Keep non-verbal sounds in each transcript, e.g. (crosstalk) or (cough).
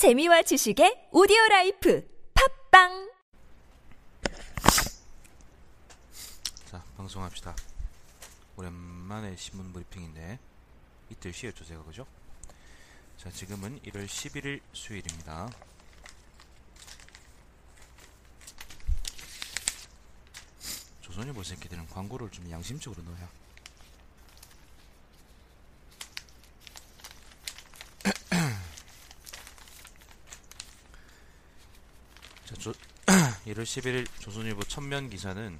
재미와 지식의 오디오 라이프 팟빵 자, 방송합시다. 오랜만에 신문 브리핑인데 이틀 쉬었죠, 제가 그죠? 자, 지금은 1월 11일 수요일입니다. 조선일보 새끼들은 광고를 좀 양심적으로 넣어야. 자, 조, 1월 11일 조선일보 첫면 기사는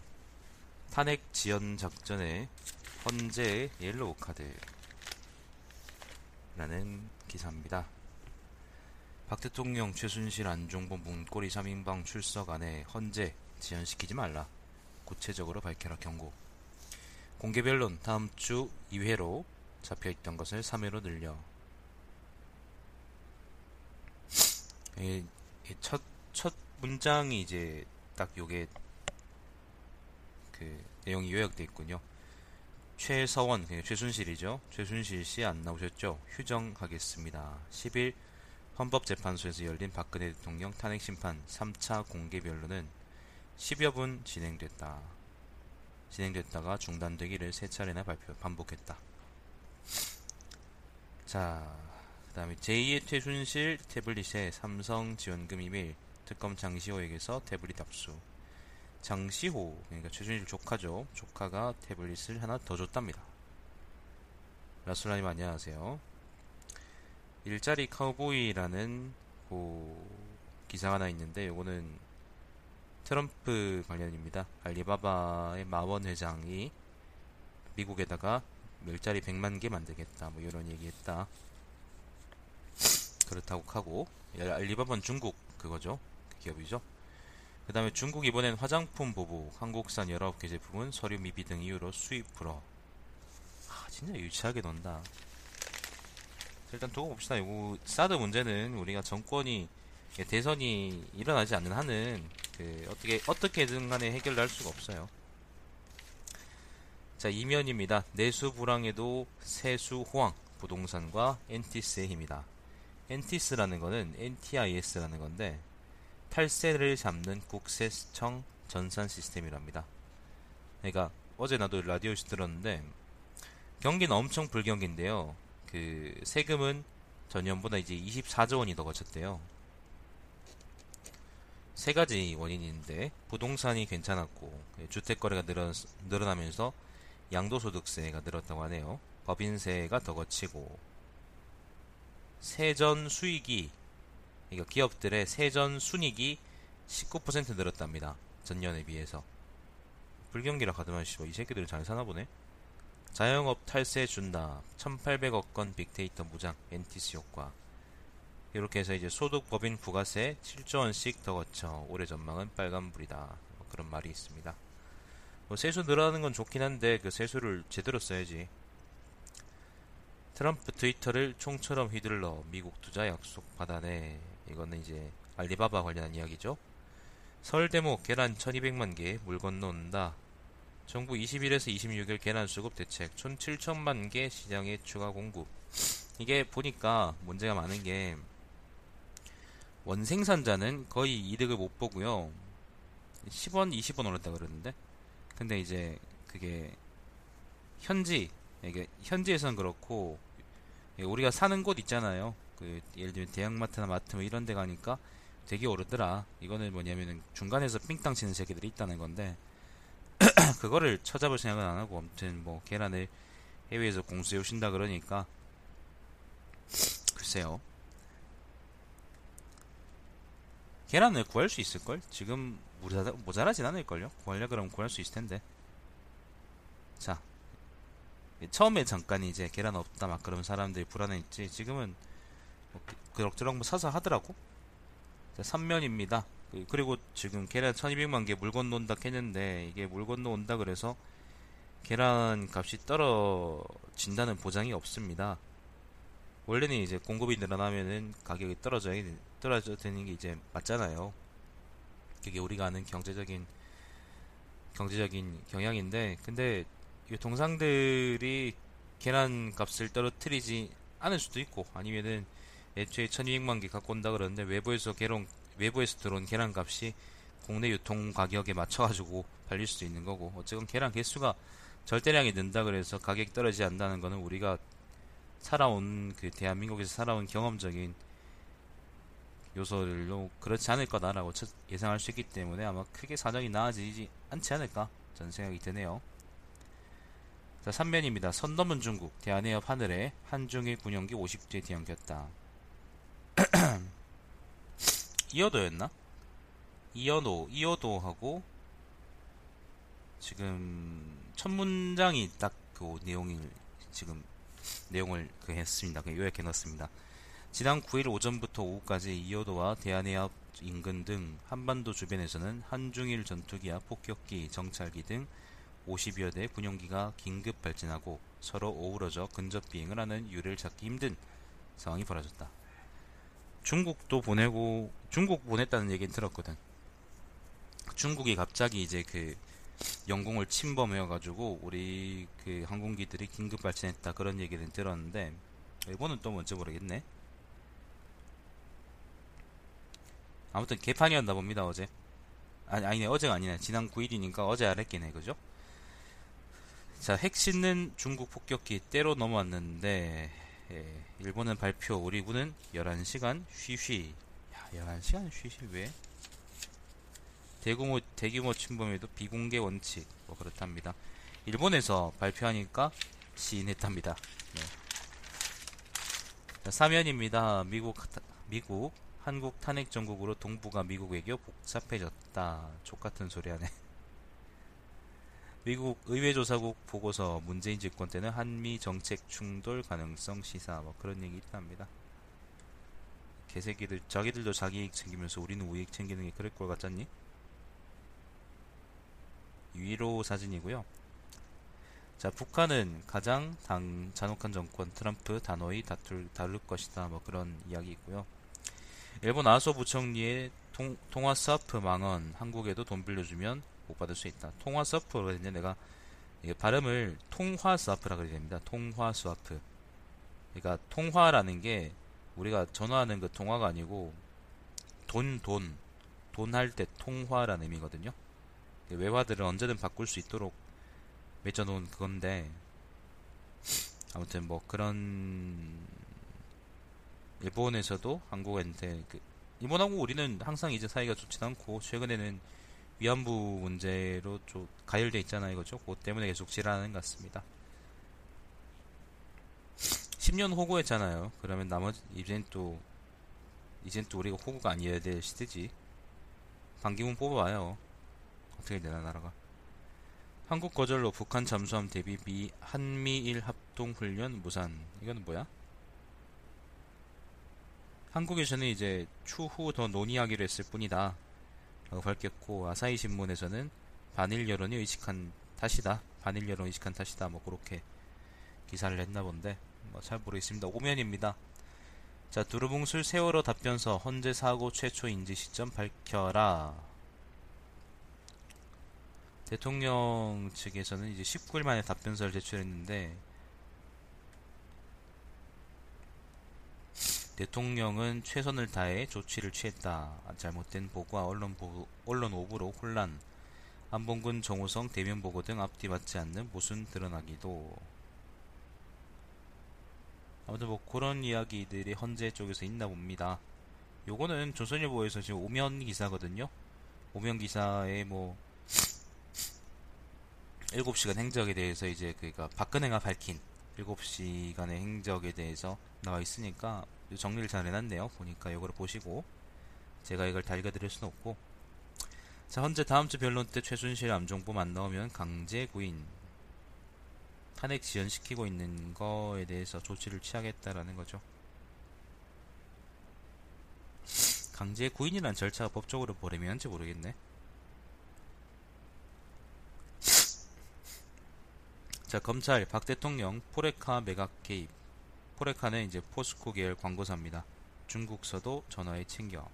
탄핵 지연 작전에 헌재의 옐로우 카드라는 기사입니다. 박 대통령 최순실 안종범 문고리 3인방 출석 안 해 헌재 지연시키지 말라. 구체적으로 밝혀라 경고. 공개 변론 다음 주 2회로 잡혀있던 것을 3회로 늘려. 이, 이 첫, 첫 문장이 이제 딱 요게 그 내용이 요약돼 있군요. 최서원, 최순실이죠. 최순실 씨 안 나오셨죠? 휴정하겠습니다. 10일 헌법재판소에서 열린 박근혜 대통령 탄핵 심판 3차 공개 변론은 10여 분 진행됐다. 진행됐다가 중단되기를 세 차례나 발표 반복했다. 자, 그 다음에 제2의 최순실 태블릿에 삼성 지원금 이메일 특검 장시호에게서 태블릿 압수. 장시호, 그러니까 최순실 조카죠. 조카가 태블릿을 하나 더 줬답니다. 라술라님 안녕하세요. 일자리 카우보이라는 그 기사가 하나 있는데 요거는 트럼프 관련입니다. 알리바바의 마원 회장이 미국에다가 일자리 100만 개 만들겠다. 뭐 이런 얘기했다. 그렇다고 하고 알리바바는 중국 그거죠. 그 기업이죠. 그 다음에 중국 이번엔 화장품 보복, 한국산 19개 제품은 서류 미비 등 이유로 수입 불허. 아, 진짜 유치하게 논다. 일단 두고 봅시다. 이거 사드 문제는 우리가 정권이 대선이 일어나지 않는 한은 그 어떻게 어떻게든 간에 해결할 수가 없어요. 자 이면입니다. 내수 불황에도 세수 호황 부동산과 엔티스의 힘이다. 엔티스라는 거는 NTIS라는 건데 탈세를 잡는 국세청 전산 시스템이랍니다. 그러니까 어제 나도 라디오에서 들었는데 경기는 엄청 불경기인데요. 그 세금은 전년보다 이제 24조 원이 더 거쳤대요. 세 가지 원인이 있는데 부동산이 괜찮았고 주택 거래가 늘어, 늘어나면서 양도소득세가 늘었다고 하네요. 법인세가 더 걷히고 세전 순익이 그러니까 기업들의 세전 순익이 19% 늘었답니다. 전년에 비해서. 불경기라 씨발 이 새끼들 잘 사나 보네. 자영업 탈세 준다. 1,800억 건 빅데이터 무장 NTIS 효과. 이렇게 해서 이제 소득 법인 부가세 7조 원씩 더 걷혀 올해 전망은 빨간불이다. 뭐 그런 말이 있습니다. 뭐 세수 늘어나는 건 좋긴 한데 그 세수를 제대로 써야지. 트럼프 트위터를 총처럼 휘둘러 미국 투자 약속 받아내. 이거는 이제 알리바바 관련한 이야기죠. 설 대목 계란 1200만 개 물 건너온다. 정부 21에서 26일 계란 수급 대책 총 7천만 개 시장에 추가 공급. 이게 보니까 문제가 많은 게 원생산자는 거의 이득을 못 보고요. 10원, 20원 올랐다 그러는데. 근데 이제 그게 현지 이게 현지에서는 그렇고 우리가 사는 곳 있잖아요. 그 예를 들면 대형마트나 마트 뭐 이런 데 가니까 되게 오르더라. 이거는 뭐냐면은 중간에서 삥땅 치는 새끼들이 있다는 건데 (clears throat) 그거를 찾아볼 생각은 안 하고 아무튼 뭐 계란을 해외에서 공수해 오신다 그러니까 글쎄요. 계란을 구할 수 있을걸? 지금 모자라, 모자라진 않을걸요? 구하려 그러면 구할 수 있을 텐데. 자. 처음에 잠깐 이제 계란 없다 막 그런 사람들이 불안했지. 지금은 뭐 그럭저럭 뭐 사서 하더라고. 자, 3면입니다. 그리고 지금 계란 1200만 개 물 건너온다 했는데 이게 물 건너온다 그래서 계란 값이 떨어진다는 보장이 없습니다. 원래는 이제 공급이 늘어나면은 가격이 떨어져야 떨어져 되는 게 이제 맞잖아요. 그게 우리가 아는 경제적인 경제적인 경향인데 근데 이 동상들이 계란 값을 떨어뜨리지 않을 수도 있고 아니면은 애초에 1200만 개 갖고 온다 그러는데 외부에서 계론 외부에서 들어온 계란 값이 국내 유통 가격에 맞춰가지고 팔릴 수도 있는 거고 어쨌건 계란 개수가 절대량이 는다 그래서 가격이 떨어지지 않는다는 거는 우리가 살아온 그 대한민국에서 살아온 경험적인 요소들로 그렇지 않을 거다라고 첫- 예상할 수 있기 때문에 아마 크게 사정이 나아지지 않지 않을까 저는 생각이 드네요. 자, 3면입니다. 선 넘은 중국, 대한해협 하늘에 한중일 군용기 50대 뒤엉켰다. 이어도였나? (clears throat) 이어도, 이어도하고 지금 첫 문장이 딱 그 내용을 지금 내용을 그 했습니다. 그 요약해 넣었습니다. 지난 9일 오전부터 오후까지 이어도와 대한해협 인근 등 한반도 주변에서는 한중일 전투기와 폭격기, 정찰기 등 50여 대 군용기가 긴급 발진하고 서로 어우러져 근접 비행을 하는 유를 찾기 힘든 상황이 벌어졌다. 중국도 보내고 중국 보냈다는 얘기는 들었거든. 중국이 갑자기 이제 그 영공을 침범해가지고 우리 그 항공기들이 긴급 발진했다 그런 얘기는 들었는데 일본은 또 뭔지 모르겠네. 아무튼 개판이었나 봅니다 어제. 아니 아니네 어제가 아니네 지난 9일이니까 어제 알았겠네 그죠? 자, 핵 싣는 중국 폭격기 때로 넘어왔는데, 예, 일본은 발표, 우리 군은 11시간 쉬쉬. 야, 11시간 쉬쉬, 왜? 대규모, 대규모 침범에도 비공개 원칙, 뭐 그렇답니다. 일본에서 발표하니까 시인했답니다. 네. 자, 사면입니다. 미국, 타- 미국, 한국 탄핵 정국으로 동북아 미국 외교 복잡해졌다. 족같은 소리 하네. 미국 의회조사국 보고서 문재인 집권 때는 한미 정책 충돌 가능성 시사 뭐 그런 얘기 있답니다. 개새끼들 자기들도 자기 이익 챙기면서 우리는 우익 챙기는 게 그럴 것 같잖니? 위로 사진이고요. 자 북한은 가장 당 잔혹한 정권 트럼프 단호히 다툴 다룰 것이다 뭐 그런 이야기 있고요. 일본 아소 부총리의 통, 통화 스와프 망언 한국에도 돈 빌려주면 못 받을 수 있다. 통화 있는데 내가 이게 발음을 통화 스와프라 그래야 됩니다. 통화 스와프. 그러니까 통화라는 게 우리가 전화하는 그 통화가 아니고 돈, 돈, 돈 할 때 통화라는 의미거든요. 외화들은 언제든 바꿀 수 있도록 맺어놓은 그건데 아무튼 뭐 그런 일본에서도 한국한테 그 일본하고 우리는 항상 이제 사이가 좋진 않고 최근에는 위안부 문제로 좀 가열돼 있잖아요, 그죠? 그것 때문에 계속 지랄하는 것 같습니다. 10년 호구했잖아요. 그러면 나머지 이젠 또 이젠 또 우리가 호구가 아니어야 될 시대지. 반기문 뽑아봐요. 어떻게 되나 나라가. 한국 거절로 북한 잠수함 대비 미 한미일 합동 훈련 무산. 이거는 뭐야? 한국에서는 이제 추후 더 논의하기로 했을 뿐이다. 라고 밝혔고 아사히 신문에서는 반일 여론이 의식한 탓이다. 반일 여론 의식한 탓이다. 뭐 그렇게 기사를 냈나 본데 뭐 잘 모르겠습니다. 오면입니다. 자 두루뭉술 세월호 답변서 헌재 사고 최초 인지 시점 밝혀라. 대통령 측에서는 이제 19일 만에 답변서를 제출했는데 대통령은 최선을 다해 조치를 취했다. 잘못된 보고와 언론 보고, 언론 오보로 혼란, 안봉근, 정호성, 대면 보고 등 앞뒤 맞지 않는 모순 드러나기도. 아무튼 뭐 그런 이야기들이 헌재 쪽에서 있나 봅니다. 요거는 조선일보에서 지금 오면 기사거든요. 오면 기사에 뭐 7시간 행적에 대해서 이제 그니까 박근혜가 밝힌 7시간의 행적에 대해서 나와 있으니까 정리를 잘 해놨네요. 보니까 이걸 보시고 제가 이걸 다 읽어드릴 수는 없고 자 현재 다음주 변론 때 최순실 암정법 안 나오면 강제 구인 탄핵 지연시키고 있는 거에 대해서 조치를 취하겠다라는 거죠. 강제 구인이란 절차가 법적으로 벌이면지 모르겠네. 자 검찰 박 대통령 포레카 매각 개입 포레카는 이제 포스코 계열 광고사입니다. 중국서도 전화에 챙겨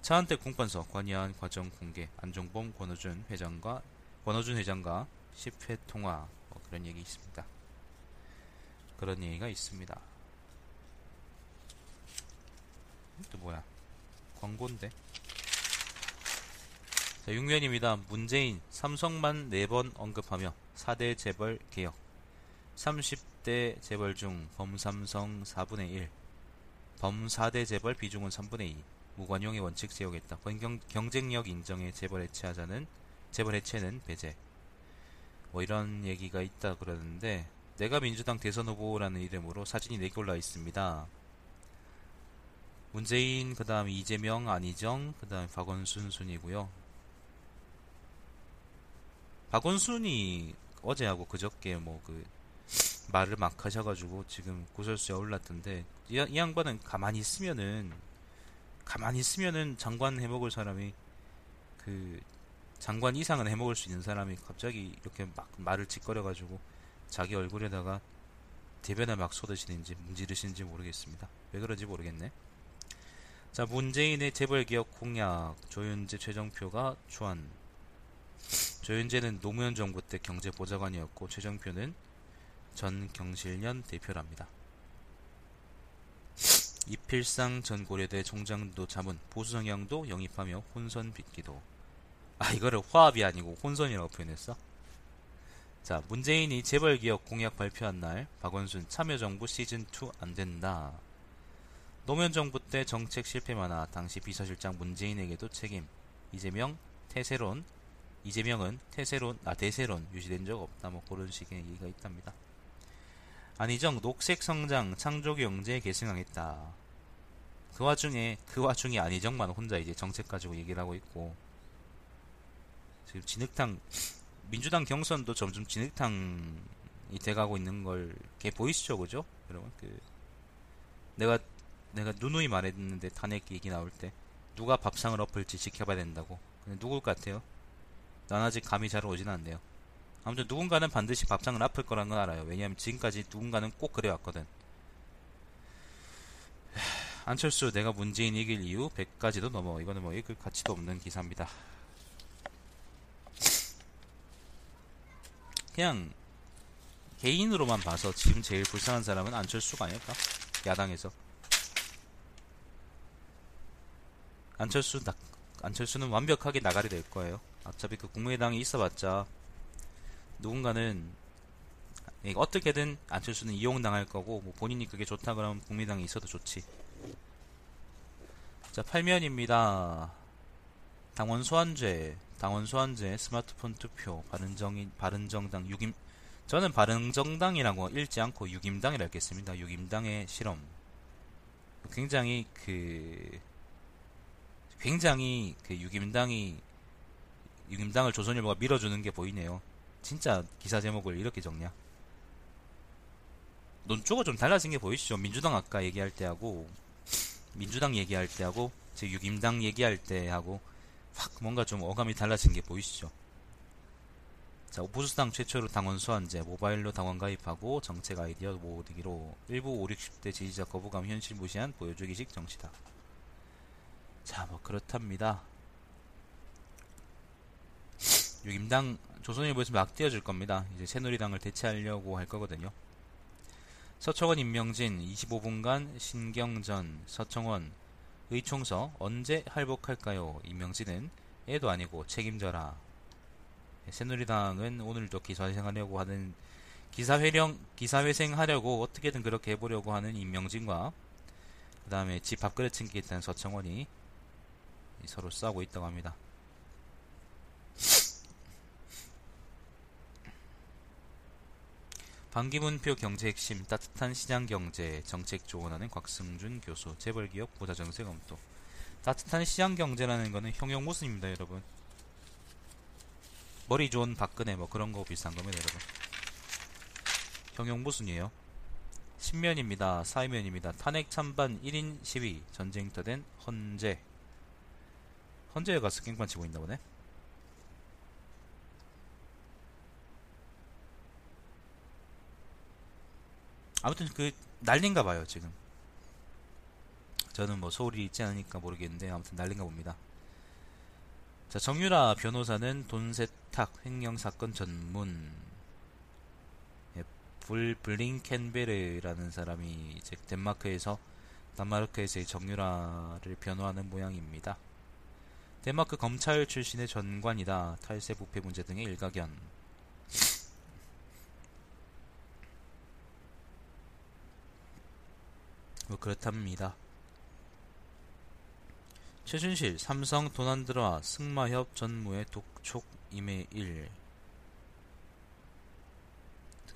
차한테 공판서 관여한 과정 공개 안종범 권호준 회장과 권호준 회장과 10회 통화 뭐 그런 얘기 있습니다. 그런 얘기가 있습니다. 또 뭐야? 광고인데. 자, 6면입니다. 문재인, 삼성만 4번 언급하며 4대 재벌 개혁. 30 대 재벌 중 범삼성 4분의 1. 범 4대 재벌 비중은 3분의 2. 무관용의 원칙. 번경, 경쟁력 인정에 재벌 해체하자는 재벌 해체는 배제. 뭐 이런 얘기가 있다 그러는데 내가 민주당 대선 후보라는 이름으로 사진이 4개 올라 있습니다. 문재인, 그 다음 이재명, 안희정, 그 다음 박원순 순이고요. 박원순이 어제하고 그저께 뭐 그 말을 막 하셔가지고 지금 구설수에 올랐던데 이, 이 양반은 가만히 있으면은 가만히 있으면은 장관 해먹을 사람이 그 장관 이상은 해먹을 수 있는 사람이 갑자기 이렇게 막 말을 찌꺼려가지고 자기 얼굴에다가 대변을 막 쏟으시는지 문지르시는지 모르겠습니다. 왜 그런지 모르겠네. 자, 문재인의 재벌기업 공약, 조윤재 최정표가 초안. 조윤재는 노무현 정부 때 경제보좌관이었고 최정표는 전 경실련 대표랍니다. 이필상 전 고려대 총장도 자문 보수 성향도 영입하며 혼선 빚기도. 아 이거를 화합이 아니고 혼선이라고 표현했어? 자 문재인이 재벌기업 공약 발표한 날 박원순 참여정부 시즌2 안된다. 노무현 정부 때 정책 실패 많아 당시 비서실장 문재인에게도 책임. 이재명 태세론 이재명은 태세론 아 대세론 유지된 적 없다 뭐 그런 식의 얘기가 있답니다. 안희정 녹색 성장 창조 경제 계승하겠다. 그 와중에 그 와중에 안희정만 혼자 이제 정책 가지고 얘기를 하고 있고 지금 진흙탕 민주당 경선도 점점 진흙탕이 돼가고 있는 걸걔 보이시죠, 그죠? 여러분 그 내가 내가 누누이 말했는데 탄핵 얘기 나올 때 누가 밥상을 엎을지 지켜봐야 된다고. 근데 누굴 것 같아요? 난 아직 감이 잘 오진 않네요. 아무튼 누군가는 반드시 밥상을 아플 거라는 건 알아요. 왜냐하면 지금까지 누군가는 꼭 그래왔거든. (sighs) 안철수 내가 문재인 이길 이유 100가지도 넘어. 이거는 뭐 읽을 가치도 없는 기사입니다. (sighs) 그냥 개인으로만 봐서 지금 제일 불쌍한 사람은 안철수가 아닐까? 야당에서. 안철수 나, 안철수는 완벽하게 나가리 될 거예요. 어차피 그 국민의당이 있어봤자 누군가는 어떻게든 안철수는 이용당할 거고 뭐 본인이 그게 좋다 그러면 국민당이 있어도 좋지. 자 8면입니다. 당원 소환죄, 당원 소환죄, 스마트폰 투표, 바른정인, 바른정당, 유임 저는 바른정당이라고 읽지 않고 유임당이라 읽겠습니다. 유임당의 실험. 굉장히 그 굉장히 그 유임당이 유임당을 조선일보가 밀어주는 게 보이네요. 진짜 기사 제목을 이렇게 적냐? 논조가 좀 달라진 게 보이시죠? 민주당 아까 얘기할 때하고 민주당 얘기할 때하고 제 6임당 얘기할 때하고 확 뭔가 좀 어감이 달라진 게 보이시죠? 자, 보수당 최초로 당원 소환제, 모바일로 당원 가입하고 정책 아이디어 모으기로 일부 5, 60대 지지자 거부감 현실 무시한 보여주기식 정치다. 자, 뭐 그렇답니다. 6임당 조선일보에서 막 띄워줄 겁니다. 이제 새누리당을 대체하려고 할 거거든요. 서청원 임명진 25분간 신경전 서청원 의총서 언제 할복할까요? 임명진은 애도 아니고 책임져라. 새누리당은 오늘도 기사회생하려고 하는 기사회령 기사회생하려고 어떻게든 그렇게 해보려고 하는 임명진과 그 다음에 집 밥그릇 챙기겠다는 서청원이 서로 싸우고 있다고 합니다. 반기문표 경제 핵심 따뜻한 시장 경제 정책 조언하는 곽승준 교수 재벌기업 부자 정세 검토. 따뜻한 시장 경제라는 거는 형용무순입니다 여러분. 머리 좋은 박근혜 뭐 그런 거 비슷한 겁니다 여러분. 형용무순이에요. 신면입니다 사회면입니다. 탄핵 찬반 1인 시위 전쟁터 된 헌재. 헌재에 가서 깽판 치고 있나 보네 아무튼 그 난린가 봐요 지금 저는 뭐 서울이 있지 않으니까 모르겠는데 아무튼 난린가 봅니다 자 정유라 변호사는 돈 세탁 횡령 사건 전문 예, 불 블링켄베르라는 사람이 이제 덴마크에서 단마르크에서의 정유라를 변호하는 모양입니다. 덴마크 검찰 출신의 전관이다. 탈세 부패 문제 등의 일가견. 뭐 그렇답니다. 최준실 삼성 도난들어 승마협 전무의 독촉 이메일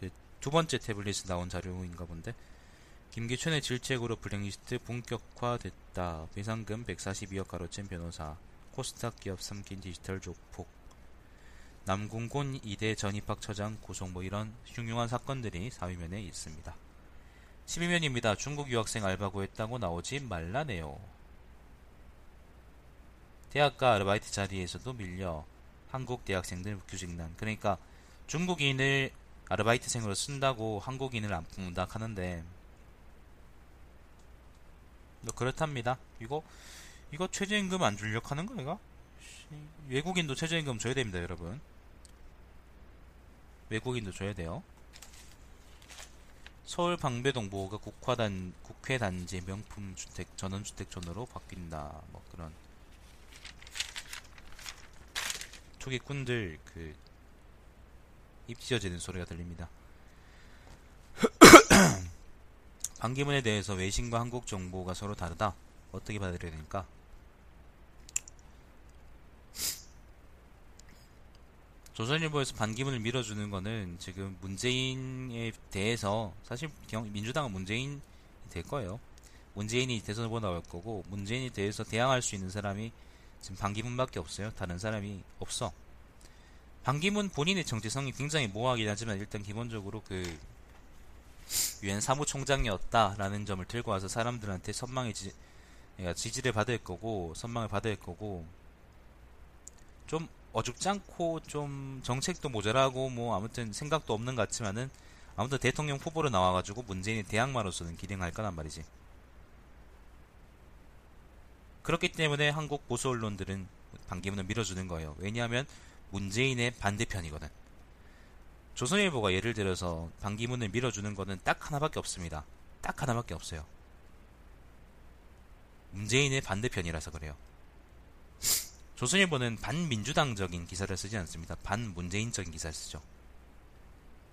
그두 번째 태블릿에 나온 자료인가 본데 김기춘의 질책으로 블랙리스트 본격화됐다. 배상금 142억 가로챈 변호사 코스닥 기업 삼킨 디지털 조폭 남궁곤 이대 전입학처장 구속 뭐 이런 흉흉한 사건들이 사위면에 있습니다. 12면입니다. 중국 유학생 알바 구했다고 나오지 말라네요. 대학가 아르바이트 자리에서도 밀려 한국 대학생들 교직난 그러니까 중국인을 아르바이트생으로 쓴다고 한국인을 안 뽑는다 하는데 뭐 그렇답니다. 이거 이거 최저임금 안 줄려고 하는 거 이거? 외국인도 최저임금 줘야 됩니다, 여러분. 외국인도 줘야 돼요. 서울 방배동 모가 국화단 국회단지 명품 주택 전원주택 전으로 바뀐다. 뭐 그런 투기꾼들 그 입지어지는 소리가 들립니다. (coughs) 반기문에 대해서 외신과 한국 정보가 서로 다르다. 어떻게 받아들여야 됩니까? 조선일보에서 반기문을 밀어주는 거는 지금 문재인에 대해서 사실 민주당은 문재인이 될 거예요. 문재인이 대선 후보 나올 거고 문재인에 대해서 대항할 수 있는 사람이 지금 반기문밖에 없어요. 다른 사람이 없어. 반기문 본인의 정체성이 굉장히 모호하긴 하지만 일단 기본적으로 그 유엔 사무총장이었다라는 점을 들고 와서 사람들한테 선망의 지, 그러니까 지지를 받을 거고 선망을 받을 거고 좀 어줍지 않고 좀 정책도 모자라고 뭐 아무튼 생각도 없는 것 같지만은 아무튼 대통령 후보로 나와가지고 문재인의 대항마로서는 기능할 거란 말이지. 그렇기 때문에 한국 보수 언론들은 반기문을 밀어주는 거예요. 왜냐하면 문재인의 반대편이거든. 조선일보가 예를 들어서 반기문을 밀어주는 거는 딱 하나밖에 없습니다. 딱 하나밖에 없어요. 문재인의 반대편이라서 그래요. 조선일보는 반민주당적인 기사를 쓰지 않습니다. 반문재인적인 기사를 쓰죠.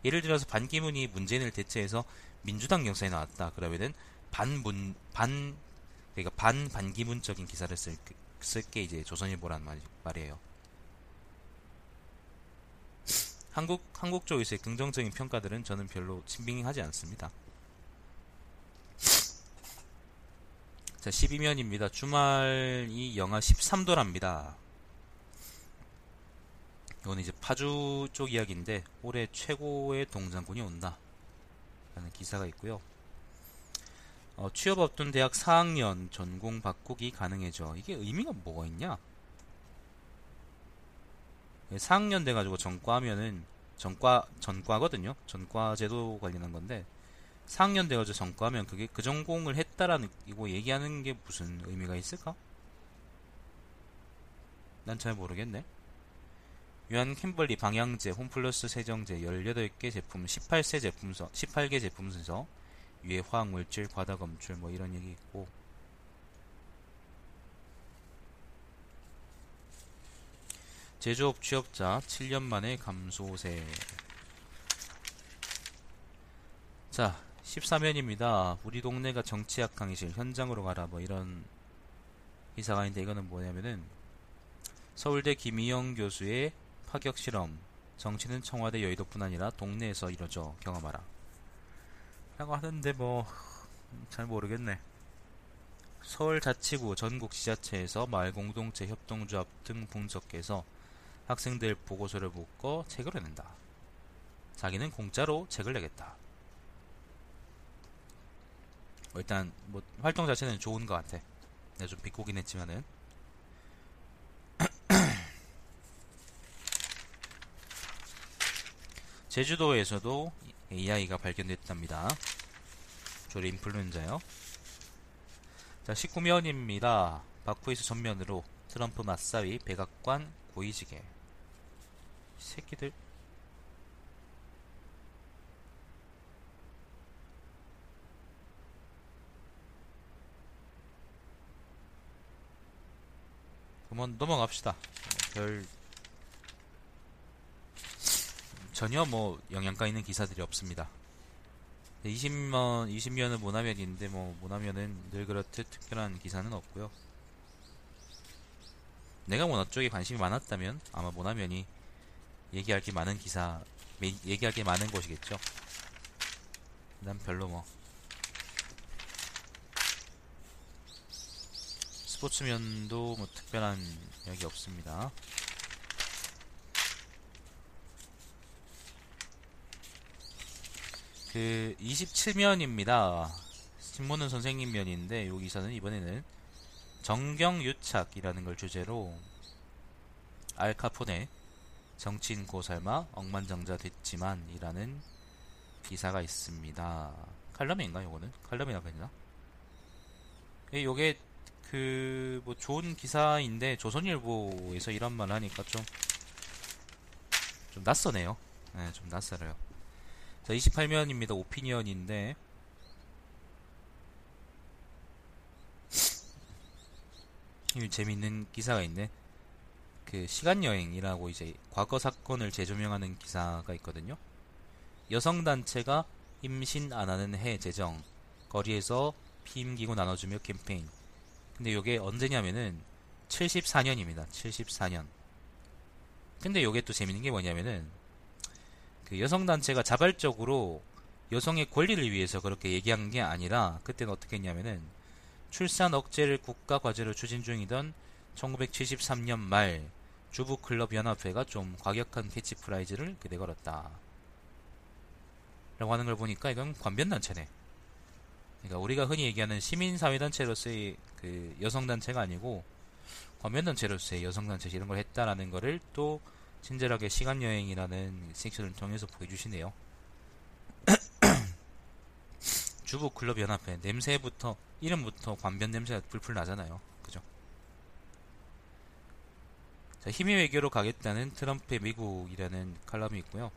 예를 들어서 반기문이 문재인을 대체해서 민주당 영상에 나왔다. 그러면은 반문 반 그러니까 반 반기문적인 기사를 쓸게 이제 조선일보란 말, 말이에요. 한국 한국 쪽에서의 긍정적인 평가들은 저는 별로 친빙하지 않습니다. 자, 12면입니다. 주말이 영하 13도랍니다. 이건 이제 파주 쪽 이야기인데 올해 최고의 동장군이 온다. 라는 기사가 있고요. 어, 취업 없던 대학 4학년 전공 바꾸기 가능해져. 이게 의미가 뭐가 있냐? 4학년 돼가지고 전과하면은 전과 전과거든요. 전과 제도 관련한 건데 4학년 돼가지고 전과하면 그게 그 전공을 했다라는 이거 얘기하는 게 무슨 의미가 있을까? 난 잘 모르겠네. 유한 캠벌리 방향제, 홈플러스 세정제 18개 제품, 18세 제품서, 18개 제품 순서, 유해 화학 물질, 과다 검출 뭐 이런 얘기 있고 제조업 취업자 7년 만에 감소세. 자, 14면입니다. 우리 동네가 정치학 강의실 현장으로 가라 뭐 이런 기사가 있는데 이거는 뭐냐면은 서울대 김희영 교수의 파격 실험 정치는 청와대 여의도뿐 아니라 동네에서 이뤄져 경험하라 라고 하는데 뭐 잘 모르겠네 서울 자치구 전국 지자체에서 마을 공동체 협동조합 등 분석해서 학생들 보고서를 묶어 책을 내는다. 자기는 공짜로 책을 내겠다. 뭐 일단 뭐 활동 자체는 좋은 것 같아. 내가 좀 비꼬긴 했지만은 (clears throat) 제주도에서도 AI가 발견됐답니다. 조리 인플루엔자요. 자, 19면입니다. 바쿠이스 전면으로 트럼프 맞사위 백악관 고이지게 새끼들 그러면 넘어갑시다. 별 전혀 뭐 영양가 있는 기사들이 없습니다. 20면 20면은 모나면인데 뭐 모나면은 늘 그렇듯 특별한 기사는 없고요. 내가 모나 쪽에 관심이 많았다면 아마 모나면이 얘기할 게 많은 기사 매- 얘기할 게 많은 곳이겠죠. 난 별로 뭐 스포츠면도 뭐 특별한 이야기 없습니다. 그 27면입니다. 신문은 선생님 면인데 요 기사는 이번에는 정경유착이라는 걸 주제로 알카포네 정치인 고살마 억만장자 됐지만 이라는 기사가 있습니다. 칼럼인가 요거는? 칼럼이라고 했나? 예, 요게 그 뭐 좋은 기사인데 조선일보에서 이런 말 하니까 좀 좀 낯서네요. 네, 좀 낯설어요. 자, 28면입니다. 오피니언인데 이 재밌는 기사가 있네. 그 시간 여행이라고 이제 과거 사건을 재조명하는 기사가 있거든요. 여성 단체가 임신 안 하는 해 제정 거리에서 피임기구 나눠주며 캠페인. 근데 이게 언제냐면은 74년입니다. 74년. 근데 이게 또 재밌는 게 뭐냐면은 그 여성 단체가 자발적으로 여성의 권리를 위해서 그렇게 얘기한 게 아니라 그때는 어떻게 했냐면은 출산 억제를 국가 과제로 추진 중이던 1973년 말 주부 클럽 연합회가 좀 과격한 캐치프레이즈를 내걸었다. 라고 하는 걸 보니까 이건 관변 단체네. 그러니까 우리가 흔히 얘기하는 시민사회단체로서의 그 여성단체가 아니고 관변단체로서의 여성단체 이런 걸 했다라는 거를 또 친절하게 시간여행이라는 섹션을 통해서 보여주시네요. (clears throat) 주부클럽 연합회 냄새부터 이름부터 관변 냄새가 풀풀 나잖아요. 그죠? 자, 힘의 외교로 가겠다는 트럼프의 미국이라는 칼럼이 있고요.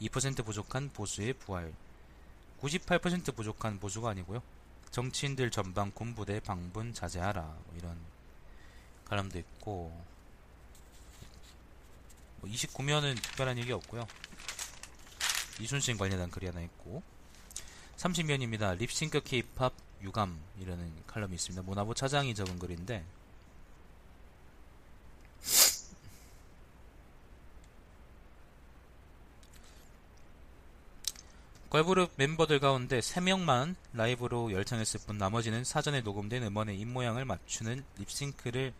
2% 부족한 보수의 부활. 98% 부족한 보수가 아니고요. 정치인들 전방 군부대 방분 자제하라. 뭐 이런 칼럼도 있고. 뭐 29면은 특별한 얘기 없고요. 이순신 관련한 글이 하나 있고. 30면입니다. 립싱크 케이팝 유감이라는 칼럼이 있습니다. 모나보 차장이 적은 글인데 걸그룹 멤버들 가운데 3명만 라이브로 열창했을 뿐 나머지는 사전에 녹음된 음원의 입모양을 맞추는 립싱크를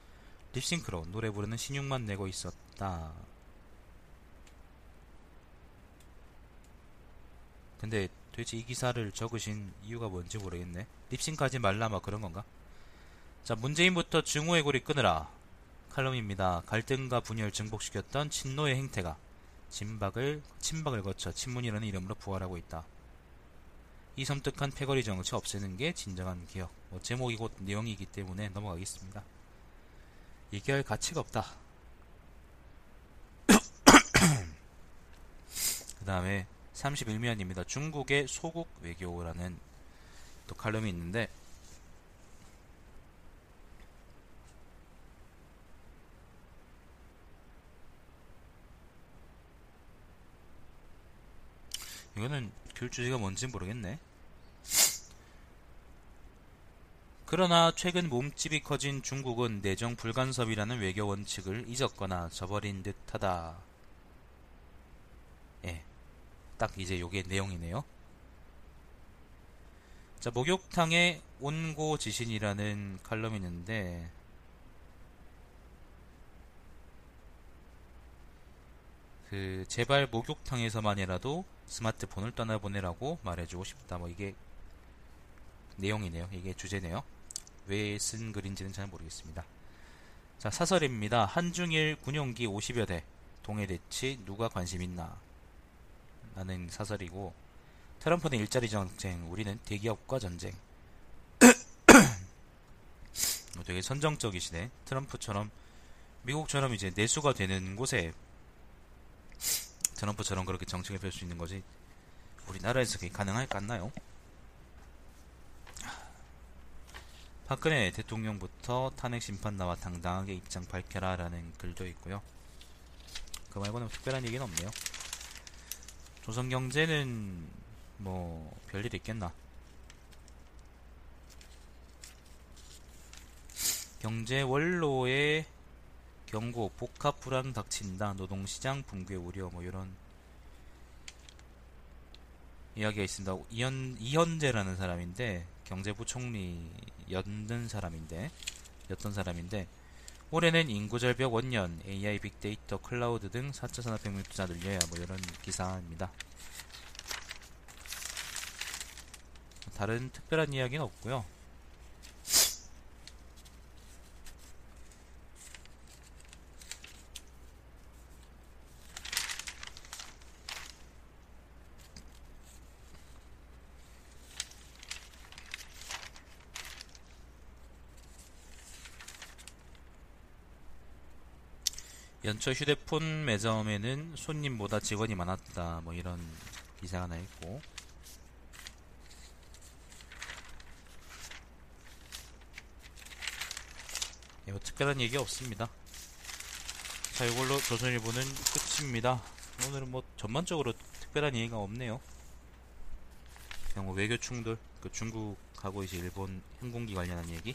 립싱크로 노래 부르는 신용만 내고 있었다. 근데 도대체 이 기사를 적으신 이유가 뭔지 모르겠네. 립싱크하지 말라 막 그런 건가? 자, 문재인부터 증오의 고리 끊으라. 칼럼입니다. 갈등과 분열 증폭시켰던 친노의 행태가 진박을 친박을 거쳐 친문이라는 이름으로 부활하고 있다. 이 섬뜩한 패거리 정치 없애는 게 진정한 개혁. 뭐 제목이 곧 내용이기 때문에 넘어가겠습니다. 얘기할 가치가 없다. (coughs) 그 다음에 31면입니다. 중국의 소국 외교라는 또 칼럼이 있는데 이거는 글 주제가 뭔지 모르겠네. 그러나 최근 몸집이 커진 중국은 내정 불간섭이라는 외교 원칙을 잊었거나 저버린 듯하다. 예, 딱 이제 요게 내용이네요. 자, 목욕탕의 온고 지신이라는 칼럼이 있는데 그 제발 목욕탕에서만이라도 스마트폰을 떠나보내라고 말해주고 싶다. 뭐 이게 내용이네요. 이게 주제네요. 왜 쓴 글인지는 잘 모르겠습니다. 자, 사설입니다. 한중일 군용기 50여 대 동해 대치 누가 관심 있나? 라는 사설이고 트럼프는 일자리 전쟁, 우리는 대기업과 전쟁. (coughs) 뭐 되게 선정적이시네. 트럼프처럼 미국처럼 이제 내수가 되는 곳에 트럼프처럼 그렇게 정책을 펼 수 있는 거지. 우리나라에서 그게 가능할까 않나요? 박근혜 대통령부터 탄핵 심판 나와 당당하게 입장 밝혀라라는 글도 있고요. 그 말고는 특별한 얘기는 없네요. 조선경제는 뭐 별일 있겠나? 경제 원로의 경고 복합 불안 닥친다 노동시장 붕괴 우려 뭐 이런 이야기가 있습니다. 이현 이현재라는 사람인데 경제부총리 였는 사람인데 였던 사람인데 올해는 인구절벽 원년, AI 빅데이터, 클라우드 등 4차 산업혁명 투자 늘려야 뭐 이런 기사입니다. 다른 특별한 이야기는 없고요. 연초 휴대폰 매점에는 손님보다 직원이 많았다. 뭐 이런 기사가 하나 있고. 예, 뭐 특별한 얘기 없습니다. 자, 이걸로 조선일보는 끝입니다. 오늘은 뭐 전반적으로 특별한 얘기가 없네요. 그냥 뭐 외교 충돌, 그 중국하고 이제 일본 항공기 관련한 얘기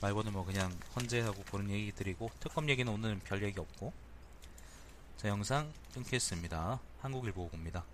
말고는 뭐 그냥 헌재하고 그런 얘기 드리고 특검 얘기는 오늘은 별 얘기 없고 자 영상 끊겠습니다. 한국일보고입니다.